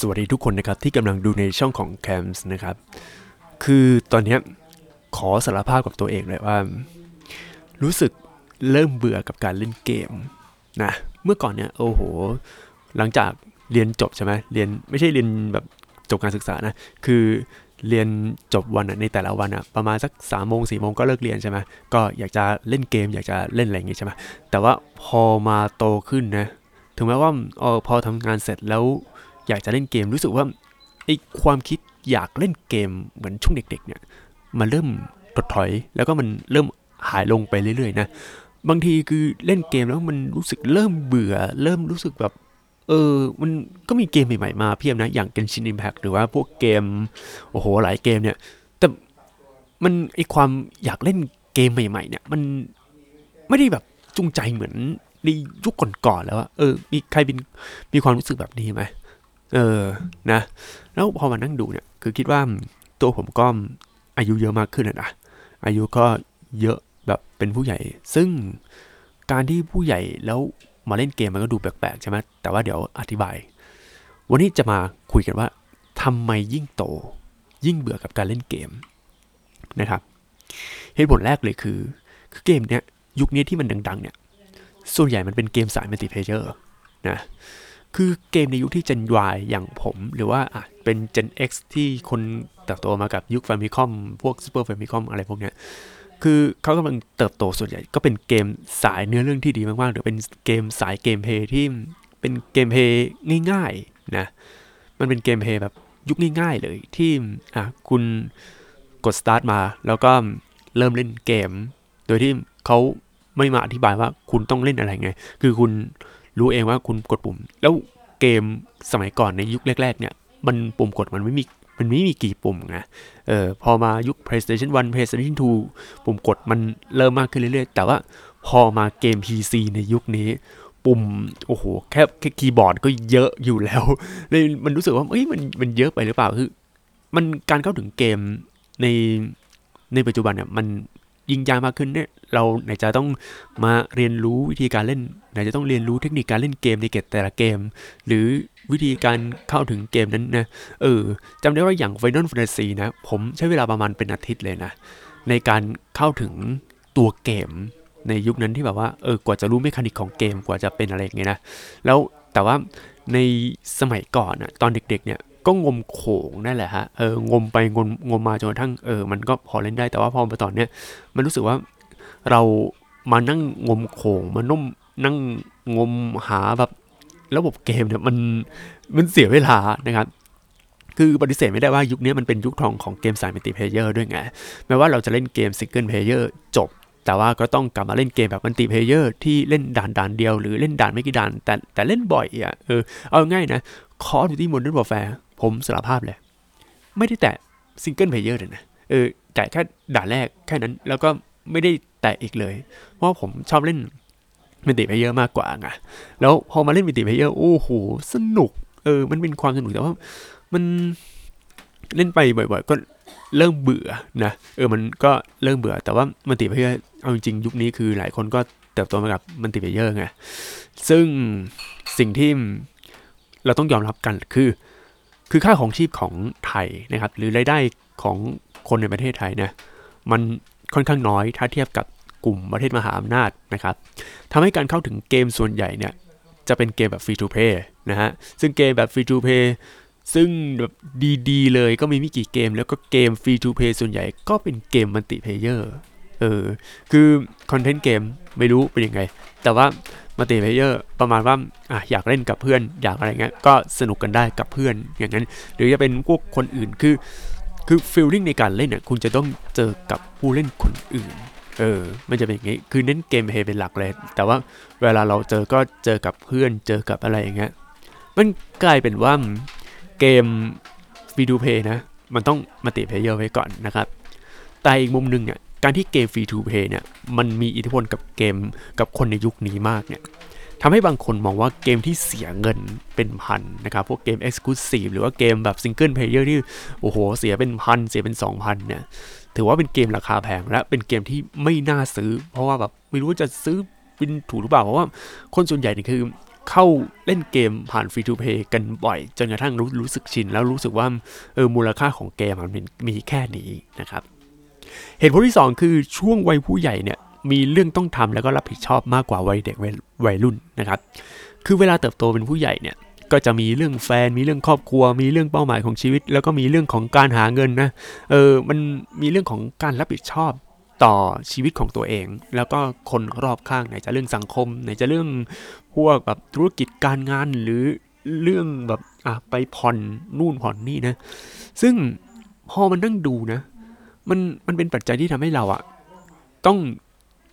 สวัสดีทุกคนนะครับที่กำลังดูในช่องของ c a m s นะครับ คือตอนนี้ขอสารภาพกับตัวเองเลยว่า รู้สึกเริ่มเบื่อกับการเล่นเกมนะเมื่อก่อนเนี่ยโอ้โห หลังจากเรียนจบใช่ไหมเรียนไม่ใช่เรียนแบบจบการศึกษานะ คือเรียนจบวันอะในแต่ละวันอะประมาณสักสามโมงสี่โมงก็เลิกเรียนใช่ไหมก็อยากจะเล่นเกม อยากจะเล่นอะไรอย่างงี้ใช่ไหมแต่ว่าพอมาโตขึ้นนะถึงแม้ว่าเออพอทำงานเสร็จแล้ว อยากจะเล่นเกมรู้สึกว่าไอความคิดอยากเล่นเกมเหมือนช่วงเด็กๆเนี่ยมันเริ่มถดถอย แล้วก็มันเริ่มหายลงไปเรื่อยๆนะบางทีคือเล่นเกมแล้วมันรู้สึกเริ่มเบื่อ เริ่มรู้สึกแบบ เออ มันก็มีเกมใหม่ๆมาเพียบนะ อย่าง Genshin Impact หรือว่าพวกเกม โอ้โห หลายเกมเนี่ย แต่มันไอความอยากเล่นเกมใหม่ๆเนี่ย มันไม่ได้แบบจูงใจเหมือนในยุคก่อนๆแล้วอะเออ มีใครเป็นมีความรู้สึกแบบนี้ไหม เออนะ แล้วพอมานั่งดูเนี่ย คือคิดว่าตัวผมก็อายุเยอะมากขึ้นนะอายุก็เยอะแบบเป็นผู้ใหญ่ ซึ่งการที่ผู้ใหญ่แล้วมาเล่นเกมมันก็ดูแปลกๆใช่ไหมแต่ว่าเดี๋ยวอธิบาย วันนี้จะมาคุยกันว่าทำไมยิ่งโต ยิ่งเบื่อกับการเล่นเกมนะครับเหตุผลแรกเลยคือ คือเกมเนี้ยยุคนี้ที่มันดังๆเนี่ย ส่วนใหญ่มันเป็นเกมสาย multiplayer นะ คือเกมในยุคที่ Gen Y อย่างผม หรือว่าอะเป็น Gen X ที่คนเติบโตมากับยุค Famicom พวก Super Famicom อมอะไรพวกเนี้ยคือเขากำลังเติบโตส่วนใหญ่ก็เป็นเกมสายเนื้อเรื่องที่ดีมากๆ หรือเป็นเกมสาย gameplay ที่เป็นเกมเพย์ง่ายๆนะมันเป็นเกมเพย์แบบยุคง่ายๆเลยที่อะคุณกด start มา แล้วก็เริ่มเล่นเกม โดยที่เขาไม่มาอธิบายว่าคุณต้องเล่นอะไรไง คือคุณ รู้เองว่าคุณกดปุ่ม แล้วเกมสมัยก่อนในยุคแรก ๆ เนี่ย มันปุ่มกดมันไม่มีมันไม่มีกี่ปุ่มนะเออพอมายุค PlayStation 1 PlayStation 2 ปุ่มกดมันเริ่มมากขึ้นเรื่อยๆ แต่ว่าพอมาเกม PC ในยุคนี้ปุ่มโอ้โหแค่แค่คีย์บอร์ดก็เยอะอยู่แล้วเลยมันรู้สึกว่าเอ้ยมันมันเยอะไปหรือเปล่าคือ มันการเข้าถึงเกมในในปัจจุบันเนี่ยมัน ยิงยากมากขึ้นเนี่ยเราไหนจะต้องมาเรียนรู้วิธีการเล่น ไหนจะต้องเรียนรู้เทคนิคการเล่นเกมในเกมแต่ละเกม หรือวิธีการเข้าถึงเกมนั้นนะเออจำได้ว่าอย่าง Final Fantasy นะ ผมใช้เวลาประมาณเป็นอาทิตย์เลยนะ ในการเข้าถึงตัวเกมในยุคนั้นที่แบบว่าเออกว่าจะรู้เมคานิกของเกมกว่าจะเป็นอะไรอย่างเงี้ยนะแล้วแต่ว่าในสมัยก่อนอะตอนเด็กๆเนี่ย ก็งมโขงนั่นแหละฮะเอองมไปงมงมมาจนกระทั่งเออมันก็พอเล่นได้แต่ว่าพอมาตอนเนี้ยมันรู้สึกว่าเรามานั่งงมโขงมานุ่มนั่งงมหาแบบระบบเกมเนี่ยมันมันเสียเวลานะครับคือปฏิเสธไม่ได้ว่ายุคนี้มันเป็นยุคทองของเกมสาย multiplayer ด้วยไงแม้ว่าเราจะเล่นเกม single player จบ แต่ว่าก็ต้องกลับมาเล่นเกมแบบ multiplayer ที่เล่นด่านด่านเดียวหรือเล่นด่านไม่กี่ด่านแต่แต่เล่นบ่อยอะเออเอาง่ายนะ Call of Duty Modern Warfare ผมสารภาพเลย ไม่ได้แตะ single player เลยนะ เออ แต่แค่ด่านแรกแค่นั้น แล้วก็ไม่ได้แตะอีกเลย เพราะผมชอบเล่น multiplayer มากกว่าไงแล้วพอมาเล่น multiplayer โอ้โห สนุก เออ มันเป็นความสนุกแต่ว่ามันเล่นไปบ่อย ๆ ก็เริ่มเบื่อนะ เออ มันก็เริ่มเบื่อ แต่ว่า multiplayer เอาจริงยุคนี้คือหลายคนก็เติบโตมากับ multiplayer ไง ซึ่งสิ่งที่เราต้องยอมรับกันคือ คือค่าครองชีพของไทยนะครับ หรือรายได้ของคนในประเทศไทยเนี่ยมันค่อนข้างน้อยถ้าเทียบกับกลุ่มประเทศมหาอำนาจนะครับทำให้การเข้าถึงเกมส่วนใหญ่เนี่ยจะเป็นเกมแบบ free to play นะฮะ ซึ่งเกมแบบ free to play ซึ่งแบบดีๆเลยก็มีไม่กี่เกม แล้วก็เกม free to play ส่วนใหญ่ก็เป็นเกม multiplayer เออ คือ content เกมไม่รู้เป็นยังไง แต่ว่า multiplayer ประมาณว่าอะอยากเล่นกับเพื่อนอยากอะไรเงี้ยก็สนุกกันได้กับเพื่อนอย่างนั้น หรือจะเป็นพวกคนอื่นคือคือฟีลลิ่งในการเล่นเนี่ยคุณจะต้องเจอกับผู้เล่นคนอื่นเออ มันจะเป็นอย่างงี้ คือเน้นเกมเพย์เป็นหลักเลย แต่ว่าเวลาเราเจอก็เจอกับเพื่อน เจอกับอะไรอย่างเงี้ย มันกลายเป็นว่าเกมฟรีดูเพย์นะ มันต้องมาติเพย์เยอร์ไว้ก่อนนะครับ แต่อีกมุมหนึ่งเนี่ย การที่เกมฟรีทูเพย์เนี่ยมันมีอิทธิพลกับเกมกับคนในยุคนี้มากเนี่ยทำให้บางคนมองว่าเกมที่เสียเงินเป็นพันนะครับ พวกเกม Exclusive หรือว่าเกมแบบ single player ที่โอ้โห เสียเป็นพันเสียเป็น 2,000เนี่ยถือว่าเป็นเกมราคาแพงและเป็นเกมที่ไม่น่าซื้อ เพราะว่าแบบไม่รู้จะซื้อเป็นถูกหรือเปล่า เพราะว่าคนส่วนใหญ่เนี่ยคือเข้าเล่นเกมผ่าน free to play กันบ่อย จนกระทั่งรู้รู้สึกชิน แล้วรู้สึกว่าเออมูลค่าของเกมมันมีแค่นี้นะครับ เหตุผลที่ 2 คือช่วงวัยผู้ใหญ่เนี่ยมีเรื่องต้องทำแล้วก็รับผิดชอบมากกว่าวัยเด็กวัยรุ่นนะครับ คือเวลาเติบโตเป็นผู้ใหญ่เนี่ยก็จะมีเรื่องแฟน มีเรื่องครอบครัว มีเรื่องเป้าหมายของชีวิต แล้วก็มีเรื่องของการหาเงินนะ เออ มันมีเรื่องของการรับผิดชอบต่อชีวิตของตัวเอง แล้วก็คนรอบข้างไหนจะเรื่องสังคม ไหนจะเรื่องพวกแบบธุรกิจการงานหรือเรื่องแบบอะไปผ่อนนู่นผ่อนนี่นะ ซึ่งพอมันนั่งดูนะ มันมันเป็นปัจจัยที่ทำให้เราอะต้อง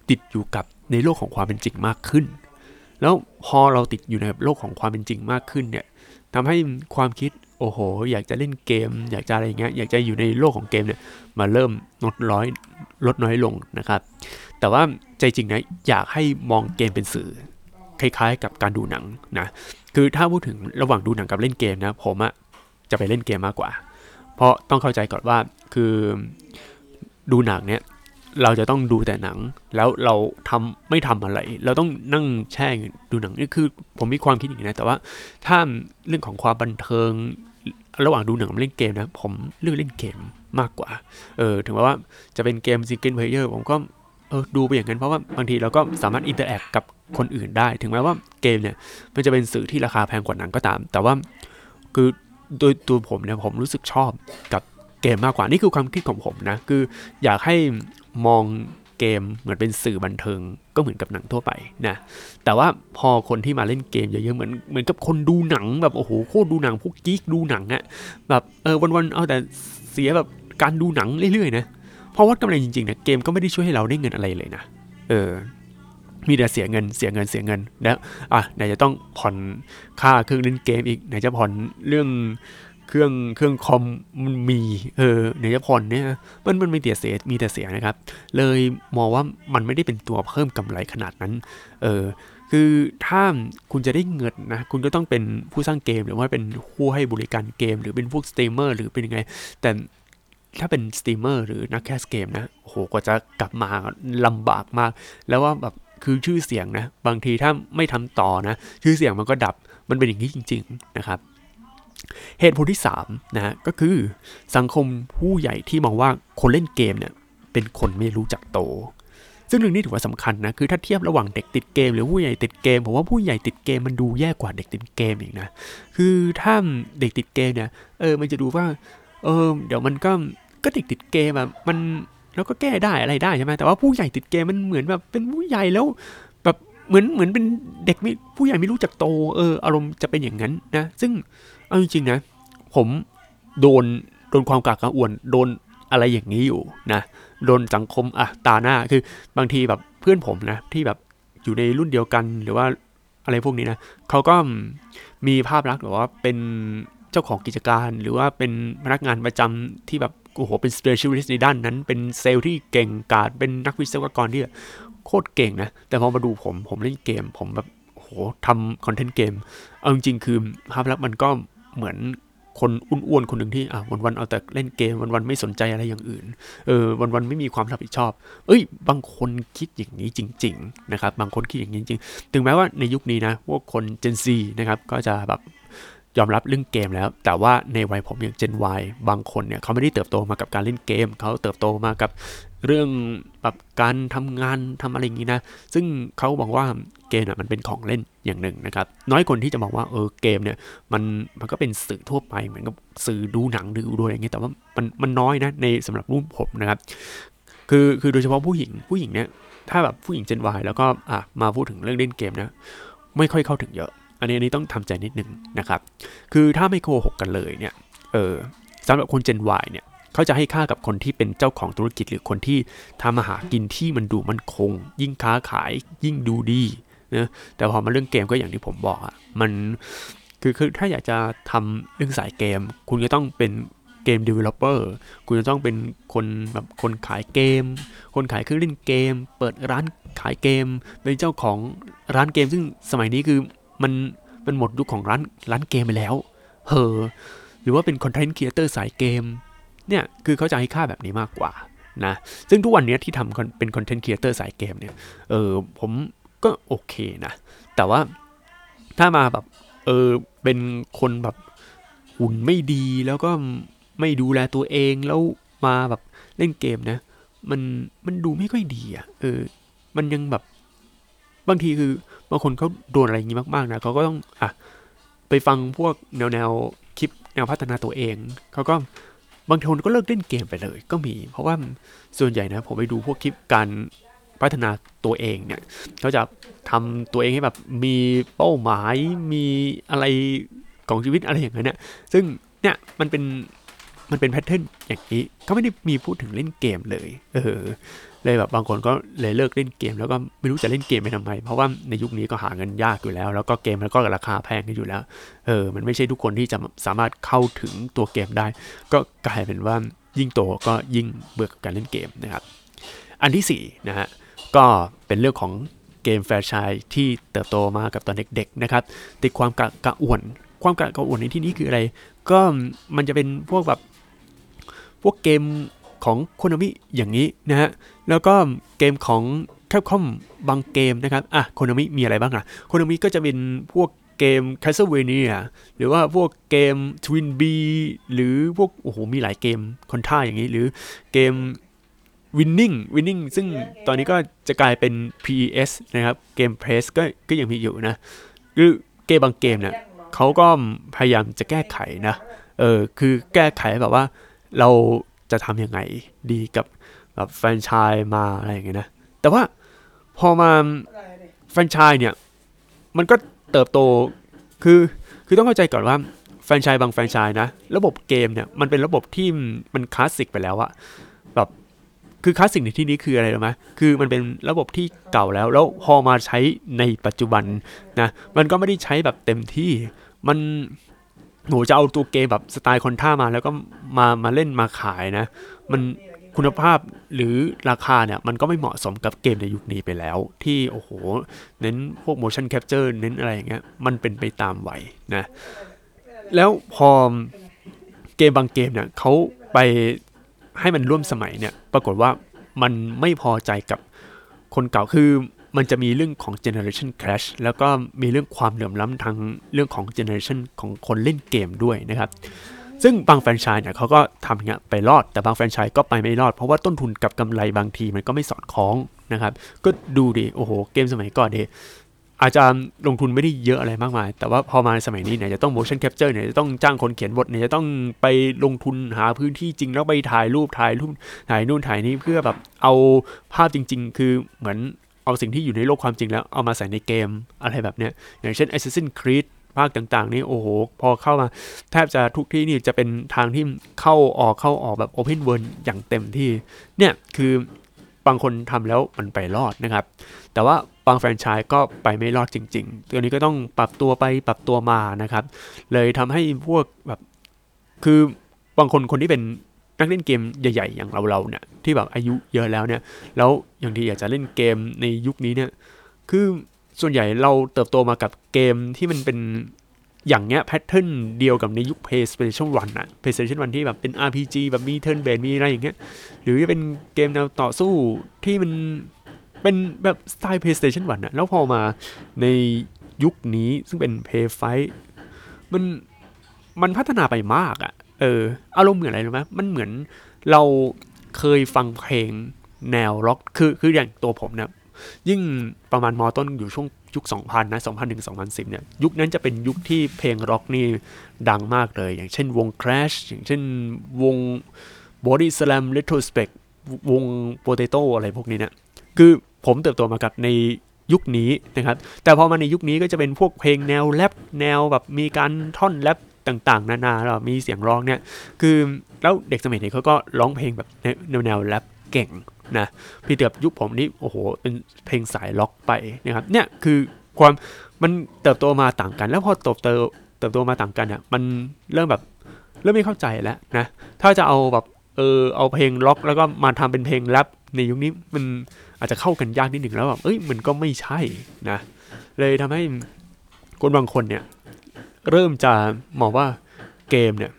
ติดอยู่กับในโลกของความเป็นจริงมากขึ้น แล้วพอเราติดอยู่ในโลกของความเป็นจริงมากขึ้นเนี่ยทำให้ความคิดโอ้โห อยากจะเล่นเกม อยากจะอะไรเงี้ยอยากจะอยู่ในโลกของเกมเนี่ยมาเริ่มลดน้อยลดน้อยลงนะครับ แต่ว่าใจจริงนะอยากให้มองเกมเป็นสื่อ คล้ายๆ กับการดูหนังนะคือถ้าพูดถึงระหว่างดูหนังกับเล่นเกมนะผมอะจะไปเล่นเกมมากกว่า เพราะต้องเข้าใจก่อนว่าคือดูหนังเนี่ยเราจะต้องดูแต่หนัง แล้วเราทำไม่ทำอะไร เราต้องนั่งแช่ดูหนังนี่คือผมมีความคิดอย่างนี้นะแต่ว่าถ้าเรื่องของความบันเทิง ระหว่างดูหนังเล่นเกมนะ ผมเลือกเล่นเกมมากกว่า เออถึงแม้ว่าจะเป็นเกม single player ผมก็เออดูไปอย่างนั้นเพราะว่าบางทีเราก็สามารถ interact กับคนอื่นได้ ถึงแม้ว่าเกมเนี่ยมันจะเป็นสื่อที่ราคาแพงกว่าหนังก็ตาม แต่ว่าคือ โดยตัวผมเนี่ยผมรู้สึกชอบกับเกมมากกว่านี่คือความคิดของผมนะคืออยากให้มองเกมเหมือนเป็นสื่อบันเทิงก็เหมือนกับหนังทั่วไปนะแต่ว่าพอคนที่มาเล่นเกมเยอะๆเหมือนเหมือนกับคนดูหนังแบบโอ้โหโคตรดูหนังพวกกิ๊กดูหนังอะแบบเออวันๆเอาแต่เสียแบบการดูหนังเรื่อยๆนะเพราะว่ากำไรจริงๆนะเกมก็ไม่ได้ช่วยให้เราได้เงินอะไรเลยนะเออ มีแต่เสียเงินเสียเงินเสียเงินแล้วอะไหนจะต้องผ่อนค่าเครื่องเล่นเกมอีกไหนจะผ่อนเรื่องเครื่องเครื่องคอมมันมีเออในจะผ่อนเนี่ยมันมันไม่เตียเสียมีแต่เสียนะครับ เลยมองว่ามันไม่ได้เป็นตัวเพิ่มกำไรขนาดนั้น เออคือถ้าคุณจะได้เงินนะ คุณก็ต้องเป็นผู้สร้างเกมหรือว่าเป็นผู้ให้บริการเกม หรือเป็นพวกสตรีมเมอร์หรือเป็นยังไง แต่ถ้าเป็นสตรีมเมอร์หรือนัก cast เกมนะโหกว่าจะกลับมาลำบากมาก แล้วว่าแบบ คือชื่อเสียงนะ บางทีถ้าไม่ทำต่อนะ ชื่อเสียงมันก็ดับ มันเป็นอย่างนี้จริง ๆ นะครับ เหตุผลที่3นะก็คือสังคมผู้ใหญ่ที่มองว่าคนเล่นเกมเนี่ยเป็นคนไม่รู้จักโต ซึ่งเรื่องนี้ถือว่าสำคัญนะ คือถ้าเทียบระหว่างเด็กติดเกม หรือผู้ใหญ่ติดเกม ผมว่าผู้ใหญ่ติดเกมมันดูแย่กว่าเด็กติดเกมอีกนะ คือถ้าเด็กติดเกมเนี่ย เออ มันจะดูว่า เออ เดี๋ยวมันก็ ก็เด็กติดเกมอะมัน แล้วก็แก้ได้อะไรได้ใช่ไหมแต่ว่าผู้ใหญ่ติดเกมมันเหมือนแบบเป็นผู้ใหญ่แล้ว แบบเหมือนเหมือนเป็นเด็กไม่ผู้ใหญ่ไม่รู้จักโตเอออารมณ์จะเป็นอย่างนั้นนะซึ่งเอาจริงๆนะ ผมโดนโดนความกากกระอ่วนโดนอะไรอย่างนี้อยู่นะโดนสังคมอะตาหน้าคือบางทีแบบเพื่อนผมนะที่แบบอยู่ในรุ่นเดียวกันหรือว่าอะไรพวกนี้นะเขาก็มีภาพลักษณ์แบบว่าเป็นเจ้าของกิจการ หรือว่าเป็นพนักงานประจำที่แบบ โอ้โหเป็น specialist ในด้านนั้น เป็นเซลล์ที่เก่งกาจเป็นนักวิศวกรที่โคตรเก่งนะ แต่พอมาดูผม ผมเล่นเกม ผมแบบโหทำคอนเทนต์เกม เอาจริงๆ คือภาพลักษณ์มันก็เหมือนคนอ้วนๆ คนหนึ่งที่อะวันๆ เอาแต่เล่นเกมวันๆ ไม่สนใจอะไรอย่างอื่น เออวันๆ ไม่มีความรับผิดชอบ เอ้ย บางคนคิดอย่างนี้จริง ๆ นะครับ บางคนคิดอย่างนี้จริงถึงแม้ว่าในยุคนี้นะ พวกคน Gen Z นะครับ ก็จะแบบ ยอมรับเรื่องเกมแล้ว แต่ว่าในวัยผมอย่าง Gen Y บางคนเนี่ยเขาไม่ได้เติบโตมากับการเล่นเกม เขาเติบโตมากับเรื่องแบบการทำงานทำอะไรอย่างนี้นะ ซึ่งเขาบอกว่าเกมอะมันเป็นของเล่นอย่างหนึ่งนะครับ น้อยคนที่จะบอกว่าเออเกมเนี่ยมันมันก็เป็นสื่อทั่วไปเหมือนกับสื่อดูหนังดูดูอะไรอย่างเงี้ยแต่ว่ามันมันน้อยนะในสำหรับรุ่นผมนะครับ คือคือโดยเฉพาะผู้หญิงผู้หญิงเนี่ยถ้าแบบผู้หญิงเจนวายแล้วก็อะมาพูดถึงเรื่องเล่นเกมนะไม่ค่อยเข้าถึงเยอะ อันนี้อันนี้ต้องทำใจนิดนึงนะครับ คือถ้าไม่โกหกกันเลยเนี่ยเออสำหรับคนเจนวายเนี่ยเขาจะให้ค่ากับคนที่เป็นเจ้าของธุรกิจหรือคนที่ทำอาหากินที่มันดูมันคง ยิ่งค้าขายยิ่งดูดีนะแต่พอมาเรื่องเกมก็อย่างที่ผมบอกอะมันคือคือถ้าอยากจะทำเรื่องสายเกม คุณจะต้องเป็นเกม developer คุณจะต้องเป็นคนแบบคนขายเกม คนขายเครื่องเล่นเกม เปิดร้านขายเกม เป็นเจ้าของร้านเกม ซึ่งสมัยนี้คือ มันมันหมดยุคของร้านร้านเกมไปแล้วเฮอหรือว่าเป็น content creator สายเกมเนี่ยคือเขาจะให้ค่าแบบนี้มากกว่านะซึ่งทุกวันนี้ที่ทำเป็น content creator สายเกมเนี่ยเออผมก็โอเคนะ แต่ว่าถ้ามาแบบเออเป็นคนแบบหุ่นไม่ดีแล้วก็ไม่ดูแลตัวเองแล้วมาแบบเล่นเกมนะ มันมันดูไม่ค่อยดีอะ่ะเออ มันยังแบบบางทีคือ บางคนเขาโดนอะไรอย่างนี้มากๆนะเขาก็ต้องอะไปฟังพวกแนวแนวคลิปแนวพัฒนาตัวเองเขาก็บางคนก็เลิกเล่นเกมไปเลย ก็มี เพราะว่าส่วนใหญ่นะผมไปดูพวกคลิปการพัฒนาตัวเองเนี่ยเขาจะทำตัวเองให้แบบมีเป้าหมายมีอะไรของชีวิตอะไรอย่างเงี้ยซึ่งเนี่ยมันเป็นมันเป็นแพทเทิร์นอย่างนี้เขาไม่ได้มีพูดถึงเล่นเกมเลย เออ เลยแบบบางคนก็เลยเลิกเล่นเกม แล้วก็ไม่รู้จะเล่นเกมไปทำไม เพราะว่าในยุคนี้ก็หาเงินยากอยู่แล้ว แล้วก็เกมแล้วก็ราคาแพงอยู่แล้ว เออ มันไม่ใช่ทุกคนที่จะสามารถเข้าถึงตัวเกมได้ ก็กลายเป็นว่ายิ่งโตก็ยิ่งเบื่อกับการเล่นเกมนะครับ อันที่4นะฮะ ก็เป็นเรื่องของเกมแฟร์ชายที่เติบโตมากับตอนเด็กๆนะครับ ติดความกระอักกระอ่วน ความกระอักกระอ่วนในที่นี้คืออะไร ก็มันจะเป็นพวกแบบพวกเกม ของ Konami อย่างนี้นะฮะ แล้วก็เกมของ Capcom บางเกมนะครับ อะ Konami มีอะไรบ้างอะ Konami ก็จะเป็นพวกเกม Castlevania หรือว่าพวกเกม Twin B หรือพวก โอ้โห มีหลายเกมคอนท่าอย่างนี้ หรือเกม Winning Winning ซึ่งตอนนี้ก็จะกลายเป็น PES นะครับ เกม Press ก็ก็ยังมีอยู่นะ คือเกมบางเกมเนี่ยเขาก็พยายามจะแก้ไขนะ เออ คือแก้ไขแบบว่าเรา จะทำยังไงดีกับแบบแฟรนไชส์มาอะไรอย่างเงี้ยนะ แต่ว่าพอมาแฟรนไชส์เนี่ย มันก็เติบโตคือคือต้องเข้าใจก่อนว่าแฟรนไชส์บางแฟรนไชส์นะ ระบบเกมเนี่ยมันเป็นระบบที่มันคลาสสิกไปแล้วอะแบบคือคลาสสิกในที่นี้คืออะไรรู้ไหมคือมันเป็นระบบที่เก่าแล้ว แล้วพอมาใช้ในปัจจุบันนะ มันก็ไม่ได้ใช้แบบเต็มที่ มัน โหจะเอาตัวเกมแบบสไตล์คอนท่ามาแล้วก็มามาเล่นมาขายนะ มันคุณภาพหรือราคาเนี่ย มันก็ไม่เหมาะสมกับเกมในยุคนี้ไปแล้ว ที่โอ้โห เน้นพวก motion capture เน้นอะไรอย่างเงี้ยมันเป็นไปตามวัยนะ แล้วพอเกมบางเกมเนี่ยเขาไปให้มันร่วมสมัยเนี่ย ปรากฏว่ามันไม่พอใจกับคนเก่าคือ มันจะมีเรื่องของ generation clash แล้วก็มีเรื่องความเหลื่อมล้ำทางเรื่องของ generation ของคนเล่นเกมด้วยนะครับ ซึ่งบางแฟรนไชส์เนี่ยเขาก็ทำอย่างเงี้ยไปรอด แต่บางแฟรนไชส์ก็ไปไม่รอด เพราะว่าต้นทุนกับกำไรบางทีมันก็ไม่สอดคล้องนะครับ ก็ดูดิ โอ้โห เกมสมัยก่อนเดอาจจะลงทุนไม่ได้เยอะอะไรมากมาย แต่ว่าพอมาสมัยนี้เนี่ยจะต้อง motion capture เนี่ยจะต้องจ้างคนเขียนบทเนี่ยจะต้องไปลงทุนหาพื้นที่จริงแล้วไปถ่ายรูปถ่ายรูปถ่ายนู่นถ่ายนี่เพื่อแบบเอาภาพจริง ๆ คือเหมือน เอาสิ่งที่อยู่ในโลกความจริงแล้วเอามาใส่ในเกมอะไรแบบเนี้ยอย่างเช่น Assassin's Creed ภาคต่างๆ นี่โอ้โห พอเข้ามา แทบจะทุกที่นี่จะเป็นทางที่เข้าออกเข้าออกแบบ Open World อย่างเต็มที่ เนี่ยคือบางคนทำแล้วมันไปรอดนะครับ แต่ว่าบางแฟรนไชส์ก็ไปไม่รอดจริงๆ ตัวนี้ก็ต้องปรับตัวไปปรับตัวมานะครับ เลยทำให้พวกแบบคือบางคนคนที่เป็น นักเล่นเกมใหญ่ๆ อย่างเราๆเนี่ยที่แบบอายุเยอะแล้วเนี่ย แล้วอย่างที่อยากจะเล่นเกมในยุคนี้เนี่ย คือส่วนใหญ่เราเติบโตมากับเกมที่มันเป็นอย่างเงี้ยแพทเทิร์นเดียวกับในยุค PlayStation 1อะ PlayStation 1ที่แบบเป็น RPG แบบมี turn based มีอะไรอย่างเงี้ย หรือจะเป็นเกมแนวต่อสู้ที่มันเป็นแบบสไตล์ PlayStation 1อะแล้วพอมาในยุคนี้ซึ่งเป็น Play 5มันมันพัฒนาไปมากอะ เอออารมณ์เหมือนอะไรรู้ไหมมันเหมือนเราเคยฟังเพลงแนวร็อกคือคืออย่างตัวผมเนี่ยยิ่งประมาณมอต้นอยู่ช่วงยุค 2000 นะ 2000ถึง2010 เนี่ย ยุคนั้นจะเป็นยุคที่เพลงร็อกนี่ดังมากเลย อย่างเช่นวง Crash อย่างเช่นวง Body Slam Retrospect วง Potato อะไรพวกนี้เนี่ย คือผมเติบโตมากับในยุคนี้นะครับ แต่พอมาในยุคนี้ก็จะเป็นพวกเพลงแนวแรปแนวแบบมีการท่อนแรป ต่างๆ นานาแล้วมีเสียงร้องเนี่ย คือแล้วเด็กสมัยนี้เขาก็ร้องเพลงแบบแนวแนวแรปเก่งนะพี่เดือบยุคผมนี่โอ้โหเป็นเพลงสายล็อกไปนะครับเนี่ยคือความมันเติบโตมาต่างกัน แล้วพอเติบโตเติบโตมาต่างกันเนี่ยมันเริ่มแบบเริ่มไม่เข้าใจแล้วนะถ้าจะเอาแบบเออเอาเพลงล็อกแล้วก็มาทำเป็นเพลงแรปในยุคนี้มันอาจจะเข้ากันยากนิดหนึ่งแล้วแบบเอ้ยมันก็ไม่ใช่นะเลยทำให้คนบางคนเนี่ย เริ่มจะมองว่าเกมเนี่ย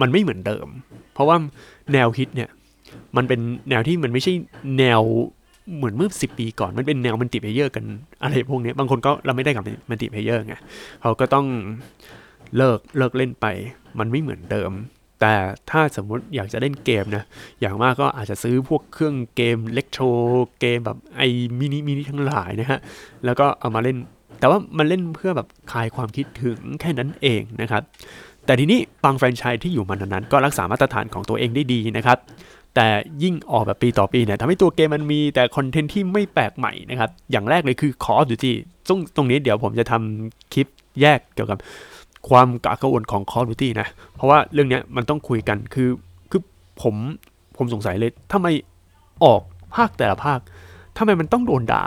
มันไม่เหมือนเดิม เพราะว่าแนวฮิตเนี่ยมันเป็นแนวที่มันไม่ใช่แนวเหมือนเมื่อสิบปีก่อน มันเป็นแนว multiplayer กันอะไรพวกนี้บางคนก็เราไม่ได้กับ multiplayer ไงเขาก็ต้องเลิกเลิกเล่นไป มันไม่เหมือนเดิม แต่ถ้าสมมุติอยากจะเล่นเกมนะ อย่างมากก็อาจจะซื้อพวกเครื่องเกมเล็กโทรเกมแบบไอ้มินิมินิทั้งหลายนะฮะ แล้วก็เอามาเล่น แต่ว่ามันเล่นเพื่อแบบคลายความคิดถึงแค่นั้นเองนะครับ แต่ทีนี้บางแฟรนไชส์ที่อยู่มานานๆก็รักษามาตรฐานของตัวเองได้ดีนะครับแต่ยิ่งออกแบบปีต่อปีเนี่ยทำให้ตัวเกมมันมีแต่คอนเทนต์ที่ไม่แปลกใหม่นะครับ อย่างแรกเลยคือ Call of Duty ซึ่งตรงนี้เดี๋ยวผมจะทำคลิปแยกเกี่ยวกับความกากระวนของ Call of Duty นะ เพราะว่าเรื่องนี้มันต้องคุยกันคือคือผมผมสงสัยเลยทำไมออกภาคแต่ละภาคทำไมมันต้องโดนด่า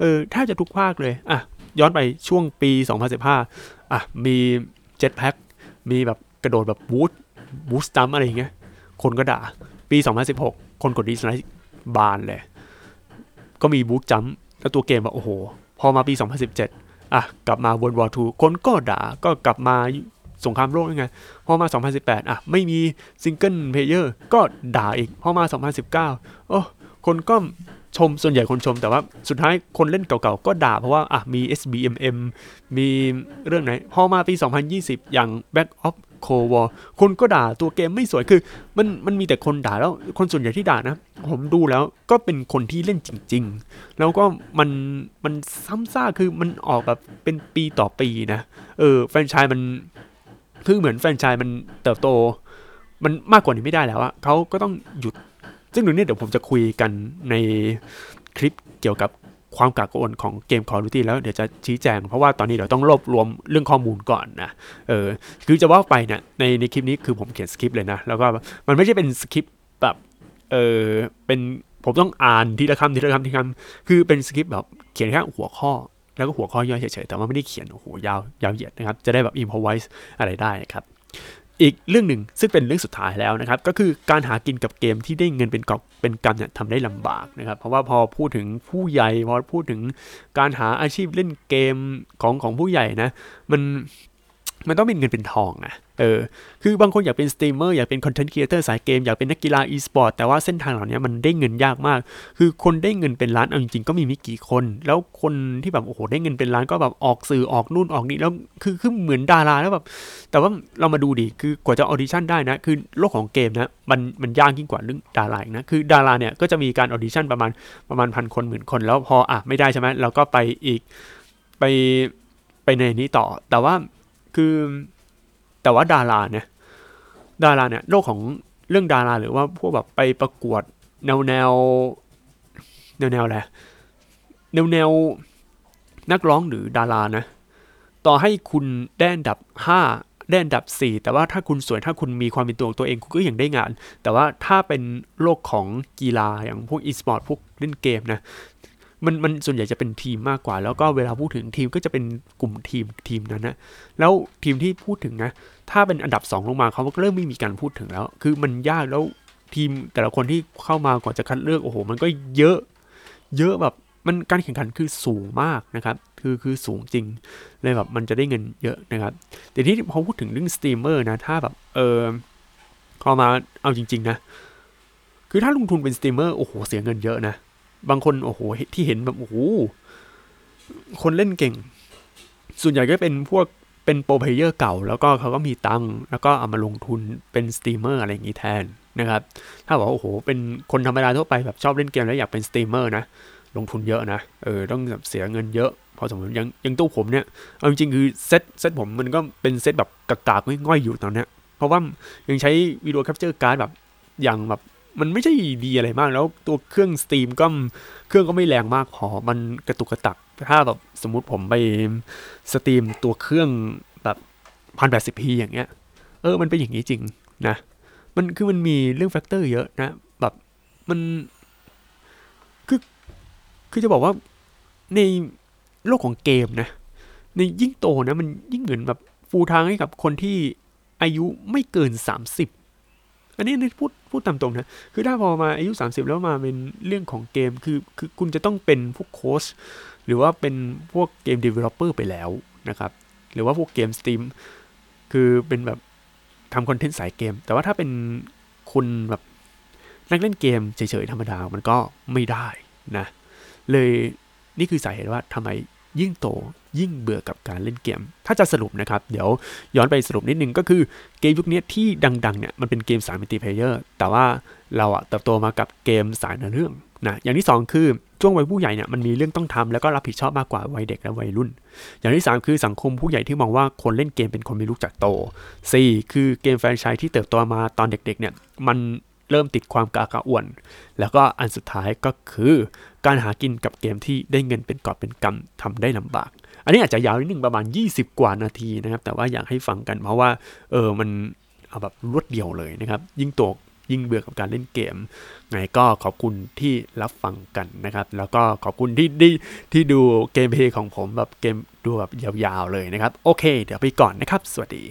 เออแทบจะทุกภาคเลยอะ ย้อนไปช่วงปี 2015 อะ มีเจ็ตแพ็คมีแบบกระโดดแบบวูดวูดสตัมอะไรอย่างเงี้ย คนก็ด่า ปี 2016 คนกดดีสไลด์บานเลย ก็มีบูทจัมแล้วตัวเกมแบบโอ้โห พอมาปี 2017 อะ กลับมา World War II คนก็ด่าก็กลับมาสงครามโลกยังไง พอมา 2018 อะ ไม่มี single player ก็ด่าอีก พอมา 2019 โอ้ คนก็ ชมส่วนใหญ่คนชม แต่ว่าสุดท้ายคนเล่นเก่าๆ ก็ด่าเพราะว่าอะมี SBMM มีเรื่องไหนพอมาปี 2020 อย่าง Back of โควอคนก็ด่าตัวเกมไม่สวยคือ มันมันมีแต่คนด่าแล้วคนส่วนใหญ่ที่ด่านะ ผมดูแล้วก็เป็นคนที่เล่นจริง ๆ แล้วก็มันมันซ้ำซากคือมันออกแบบเป็นปีต่อปีนะ เออแฟรนไชส์มันคือเหมือนแฟรนไชส์มันเติบโต มันมากกว่านี้ไม่ได้แล้วอะเขาก็ต้องหยุด ซึ่งเรื่องนี้เดี๋ยวผมจะคุยกันในคลิปเกี่ยวกับความกักกวนของเกม Call of Duty แล้วเดี๋ยวจะชี้แจง เพราะว่าตอนนี้เดี๋ยวต้องรวบรวมเรื่องข้อมูลก่อนนะ เออ คือจะว่าไปเนี่ยในในคลิปนี้คือผมเขียนสคริปต์เลยนะ แล้วก็มันไม่ใช่เป็นสคริปต์แบบ เออ เป็น ผมต้องอ่านทีละคำทีละคำทีละคำคือเป็นสคริปต์แบบเขียนแค่หัวข้อ แล้วก็หัวข้อย่อยเฉยๆ แต่ว่าไม่ได้เขียนโอ้โหยาวยาวเหยียดนะครับ จะได้แบบอิมพอไวส์อะไรได้ครับ อีกเรื่องหนึ่งซึ่งเป็นเรื่องสุดท้ายแล้วนะครับก็คือการหากินกับเกมที่ได้เงินเป็นกอบเป็นกำเนี่ยทำได้ลำบากนะครับเพราะว่าพอพูดถึงผู้ใหญ่พอพูดถึงการหาอาชีพเล่นเกมของของผู้ใหญ่นะมัน มันต้องเป็นเงินเป็นทองอะเออ คือบางคนอยากเป็นสตรีมเมอร์อยากเป็น content creator สายเกม อยากเป็นนักกีฬาอีสปอร์ตแต่ว่าเส้นทางเหล่านี้มันได้เงินยากมาก คือคนได้เงินเป็นล้านเอาจริงๆก็มีไม่กี่คน แล้วคนที่แบบโอ้โหได้เงินเป็นล้านก็แบบออกสื่อออกนู่นออกนี่แล้วคือคือเหมือนดาราแล้วแบบแต่ว่าเรามาดูดิคือกว่าจะ audition ได้นะคือโลกของเกมนะมันมันยากยิ่งกว่าเรื่องดาราอีกนะคือดาราเนี่ยก็จะมีการ audition ประมาณประมาณพันคนหมื่นคน แล้วพออะไม่ได้ใช่ไหมเราก็ไปอีกไปไปในนี้ต่อ แต่ว่า คือแต่ว่าดาราเนี่ย ดาราเนี่ยโลกของเรื่องดาราหรือว่าพวกแบบไปประกวดแนวแนวแนวแนวอะไรแนวแนวนักร้องหรือดารานะ ต่อให้คุณได้อันดับห้าได้อันดับ 4 แต่ว่าถ้าคุณสวยถ้าคุณมีความเป็นตัวของตัวเองคุณก็ยังได้งาน แต่ว่าถ้าเป็นโลกของกีฬาอย่างพวกอีสปอร์ตพวกเล่นเกมนะ มันมันส่วนใหญ่จะเป็นทีมมากกว่า แล้วก็เวลาพูดถึงทีมก็จะเป็นกลุ่มทีมทีมนั้นนะแล้วทีมที่พูดถึงนะ ถ้าเป็นอันดับ 2 ลงมาเขาก็เริ่มไม่มีการพูดถึงแล้ว คือมันยากแล้วทีมแต่ละคนที่เข้ามาก่อนจะคัดเลือกโอ้โห มันก็เยอะ เยอะแบบมันการแข่งขันคือสูงมากนะครับคือคือสูงจริงเลยแบบมันจะได้เงินเยอะนะครับ แต่ที่พอพูดถึงเรื่องสตรีมเมอร์นะ ถ้าแบบเออเข้ามาเอาจริง ๆ นะ คือถ้าลงทุนเป็นสตรีมเมอร์โอ้โหเสียเงินเยอะนะ บางคนโอ้โหที่เห็นแบบโอ้โหคนเล่นเก่ง ส่วนใหญ่ก็เป็นพวกเป็น pro player เก่า แล้วก็เขาก็มีตังค์แล้วก็เอามาลงทุนเป็นสตรีมเมอร์อะไรอย่างนี้แทนนะครับ ถ้าบอกโอ้โห เป็นคนธรรมดาทั่วไปแบบชอบเล่นเกมแล้วอยากเป็นสตรีมเมอร์นะ ลงทุนเยอะนะ เออ ต้องเสียเงินเยอะ พอสมมติยังยังตู้ผมเนี่ย เอาจริงๆคือ set set ผมมันก็เป็นเซตแบบกากๆง่อยๆอยู่ตอนเนี้ย เพราะว่ายังใช้ video capture card แบบอย่างแบบ มันไม่ใช่ดีอะไรมากแล้วตัวเครื่อง stream ก็เครื่องก็ไม่แรงมากพอมันกระตุกกระตัก ถ้าแบบสมมติผมไป stream ตัวเครื่องแบบพันแปดสิบ p อย่างเงี้ย เออมันเป็นอย่างนี้จริงนะ มันคือมันมีเรื่อง factor เยอะนะ แบบมันคือคือจะบอกว่าในโลกของเกมนะ ในยิ่งโตนะ มันยิ่งเหมือนแบบฟูทางให้กับคนที่อายุไม่เกินสามสิบ อันนี้นี่พูดพูดตามตรงนะ คือถ้าพอมาอายุ 30 แล้วมาเป็นเรื่องของเกมคือคือคุณจะต้องเป็นพวกโค้ชหรือว่าเป็นพวก game developer ไปแล้วนะครับ หรือว่าพวก game stream คือเป็นแบบทำ content สายเกม แต่ว่าถ้าเป็นคุณแบบนักเล่นเกมเฉยๆ ธรรมดา มันก็ไม่ได้นะ เลยนี่คือสาเหตุว่าทำไมยิ่งโต ยิ่งเบื่อกับการเล่นเกม ถ้าจะสรุปนะครับ เดี๋ยวย้อนไปสรุปนิดนึงก็คือเกมยุคนี้ที่ดังๆเนี่ยมันเป็นเกมสายมัลติเพลเยอร์แต่ว่าเราอะเติบโตมากับเกมสายเนื้อเรื่องนะอย่างที่ 2 คือช่วงวัยผู้ใหญ่เนี่ยมันมีเรื่องต้องทำแล้วก็รับผิดชอบมากกว่าวัยเด็กและวัยรุ่น อย่างที่ 3 คือสังคมผู้ใหญ่ที่มองว่าคนเล่นเกมเป็นคนมีลูกจากโต 4 คือเกมแฟรนไชส์ที่เติบโตมาตอนเด็กๆเนี่ยมันเริ่มติดความกากระอ่วน แล้วก็อันสุดท้ายก็คือ การหากินกับเกมที่ได้เงินเป็นกอบเป็นกำทำได้ลำบาก อันนี้อาจจะยาวนิดนึงประมาณ 20 กว่านาทีนะครับ แต่ว่าอยากให้ฟังกันเพราะว่าเออมันเอาแบบรวดเดียวเลยนะครับ ยิ่งตกยิ่งเบื่อกับการเล่นเกม ไงก็ขอบคุณที่รับฟังกันนะครับ แล้วก็ขอบคุณที่ที่ที่ดูเกมเพลย์ของผมแบบเกมดูแบบยาวๆเลยนะครับ โอเค เดี๋ยวไปก่อนนะครับ สวัสดี